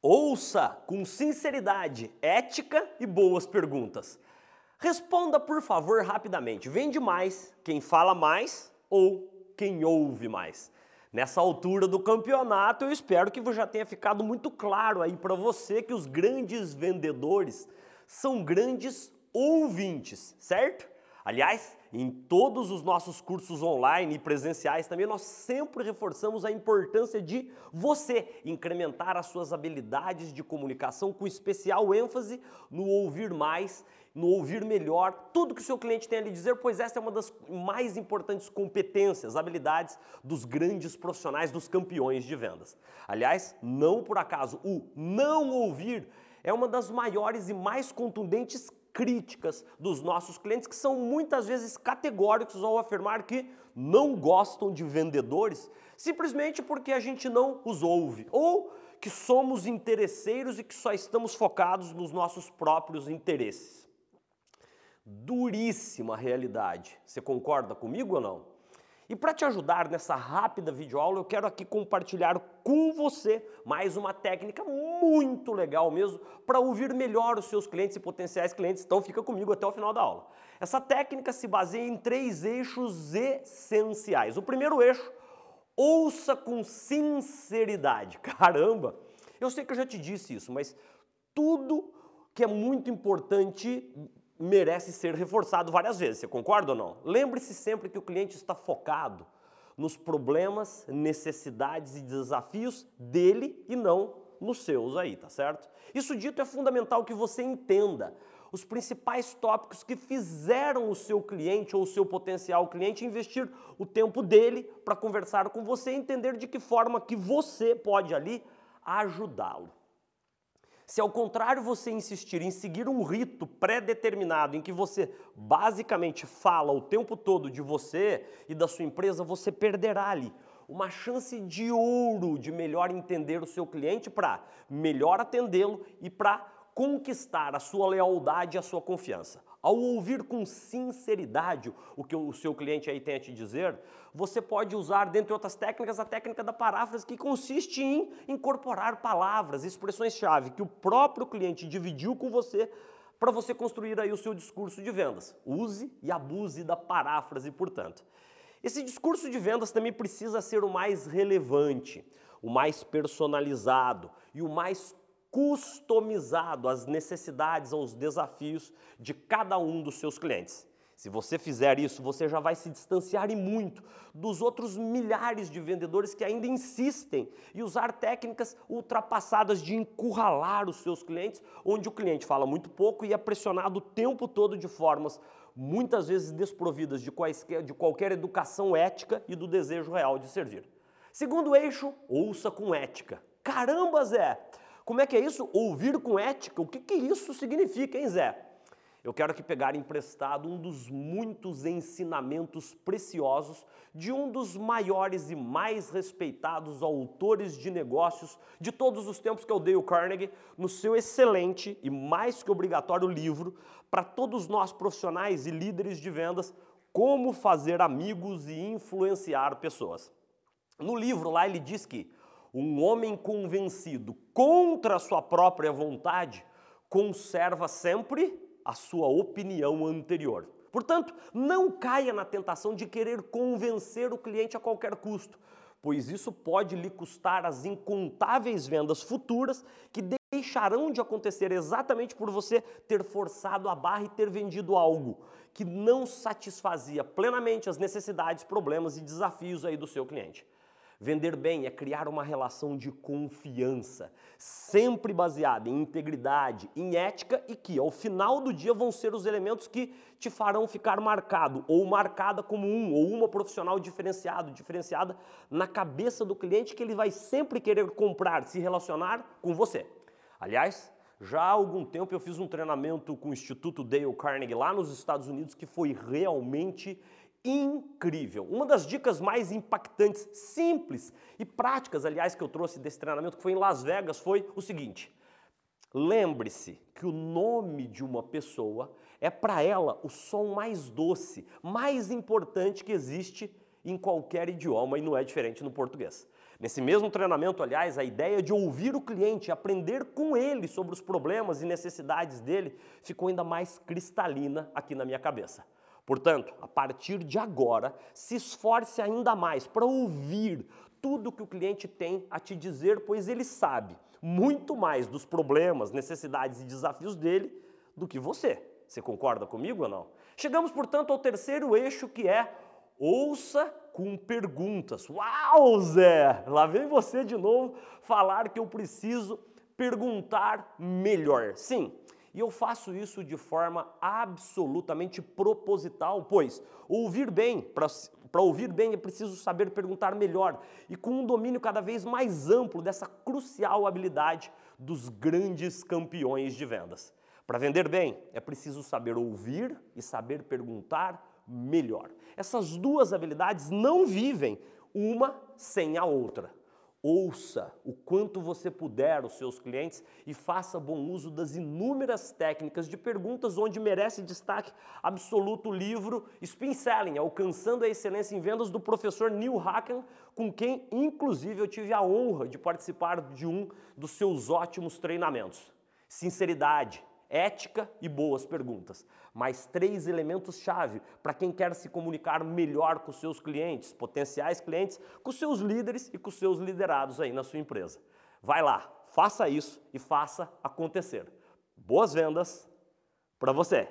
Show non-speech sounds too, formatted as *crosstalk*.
Ouça com sinceridade, ética e boas perguntas. Responda, por favor, rapidamente. Vende mais quem fala mais ou quem ouve mais? Nessa altura do campeonato, eu espero que já tenha ficado muito claro aí para você que os grandes vendedores são grandes ouvintes, certo? Aliás, em todos os nossos cursos online e presenciais também nós sempre reforçamos a importância de você incrementar as suas habilidades de comunicação com especial ênfase no ouvir mais, no ouvir melhor tudo que o seu cliente tem a lhe dizer, pois essa é uma das mais importantes competências, habilidades dos grandes profissionais, dos campeões de vendas. Aliás, não por acaso o não ouvir é uma das maiores e mais contundentes críticas dos nossos clientes que são muitas vezes categóricos ao afirmar que não gostam de vendedores simplesmente porque a gente não os ouve ou que somos interesseiros e que só estamos focados nos nossos próprios interesses. Duríssima realidade. Você concorda comigo ou não? E para te ajudar nessa rápida videoaula, eu quero aqui compartilhar com você mais uma técnica muito legal mesmo para ouvir melhor os seus clientes e potenciais clientes. Então fica comigo até o final da aula. Essa técnica se baseia em três eixos essenciais. O primeiro eixo, ouça com sinceridade. *laughs* Caramba! Eu sei que eu já te disse isso, mas tudo que é muito importante merece ser reforçado várias vezes. Você concorda ou não? Lembre-se sempre que o cliente está focado nos problemas, necessidades e desafios dele e não nos seus aí, tá certo? Isso dito é fundamental que você entenda os principais tópicos que fizeram o seu cliente ou o seu potencial cliente investir o tempo dele para conversar com você e entender de que forma que você pode ali ajudá-lo. Se ao contrário você insistir em seguir um rito pré-determinado em que você basicamente fala o tempo todo de você e da sua empresa, você perderá ali uma chance de ouro de melhor entender o seu cliente para melhor atendê-lo e para conquistar a sua lealdade e a sua confiança. Ao ouvir com sinceridade o que o seu cliente aí tem a te dizer, você pode usar, dentre outras técnicas, a técnica da paráfrase, que consiste em incorporar palavras, expressões-chave que o próprio cliente dividiu com você para você construir aí o seu discurso de vendas. Use e abuse da paráfrase, portanto. Esse discurso de vendas também precisa ser o mais relevante, o mais personalizado e o mais customizado às necessidades, aos desafios de cada um dos seus clientes. Se você fizer isso, você já vai se distanciar e muito dos outros milhares de vendedores que ainda insistem em usar técnicas ultrapassadas de encurralar os seus clientes, onde o cliente fala muito pouco e é pressionado o tempo todo de formas muitas vezes desprovidas de, quaisquer, de qualquer educação ética e do desejo real de servir. Segundo eixo, ouça com ética. Caramba, Zé! Como é que é isso? Ouvir com ética. O que, que isso significa, hein, Zé? Eu quero aqui pegar emprestado um dos muitos ensinamentos preciosos de um dos maiores e mais respeitados autores de negócios de todos os tempos, que é o Dale Carnegie, no seu excelente e mais que obrigatório livro para todos nós profissionais e líderes de vendas, Como Fazer Amigos e Influenciar Pessoas. No livro lá ele diz que um homem convencido contra a sua própria vontade conserva sempre a sua opinião anterior. Portanto, não caia na tentação de querer convencer o cliente a qualquer custo, pois isso pode lhe custar as incontáveis vendas futuras que deixarão de acontecer exatamente por você ter forçado a barra e ter vendido algo que não satisfazia plenamente as necessidades, problemas e desafios aí do seu cliente. Vender bem é criar uma relação de confiança, sempre baseada em integridade, em ética e que ao final do dia vão ser os elementos que te farão ficar marcado ou marcada como um ou uma profissional diferenciado, diferenciada na cabeça do cliente que ele vai sempre querer comprar, se relacionar com você. Aliás, já há algum tempo eu fiz um treinamento com o Instituto Dale Carnegie lá nos Estados Unidos que foi realmente incrível. Uma das dicas mais impactantes, simples e práticas, aliás, que eu trouxe desse treinamento, que foi em Las Vegas, foi o seguinte: lembre-se que o nome de uma pessoa é para ela o som mais doce, mais importante que existe em qualquer idioma e não é diferente no português. Nesse mesmo treinamento, aliás, a ideia de ouvir o cliente, aprender com ele sobre os problemas e necessidades dele, ficou ainda mais cristalina aqui na minha cabeça. Portanto, a partir de agora, se esforce ainda mais para ouvir tudo que o cliente tem a te dizer, pois ele sabe muito mais dos problemas, necessidades e desafios dele do que você. Você concorda comigo ou não? Chegamos, portanto, ao terceiro eixo que é ouça com perguntas. Uau, Zé! Lá vem você de novo falar que eu preciso perguntar melhor. Sim, e eu faço isso de forma absolutamente proposital, pois ouvir bem, para ouvir bem é preciso saber perguntar melhor e com um domínio cada vez mais amplo dessa crucial habilidade dos grandes campeões de vendas. Para vender bem, é preciso saber ouvir e saber perguntar melhor. Essas duas habilidades não vivem uma sem a outra. Ouça o quanto você puder os seus clientes e faça bom uso das inúmeras técnicas de perguntas onde merece destaque absoluto o livro Spin Selling, Alcançando a Excelência em Vendas do professor Neil Hacken, com quem inclusive eu tive a honra de participar de um dos seus ótimos treinamentos. Sinceridade, ética e boas perguntas. Mais três elementos-chave para quem quer se comunicar melhor com seus clientes, potenciais clientes, com seus líderes e com seus liderados aí na sua empresa. Vai lá, faça isso e faça acontecer. Boas vendas para você!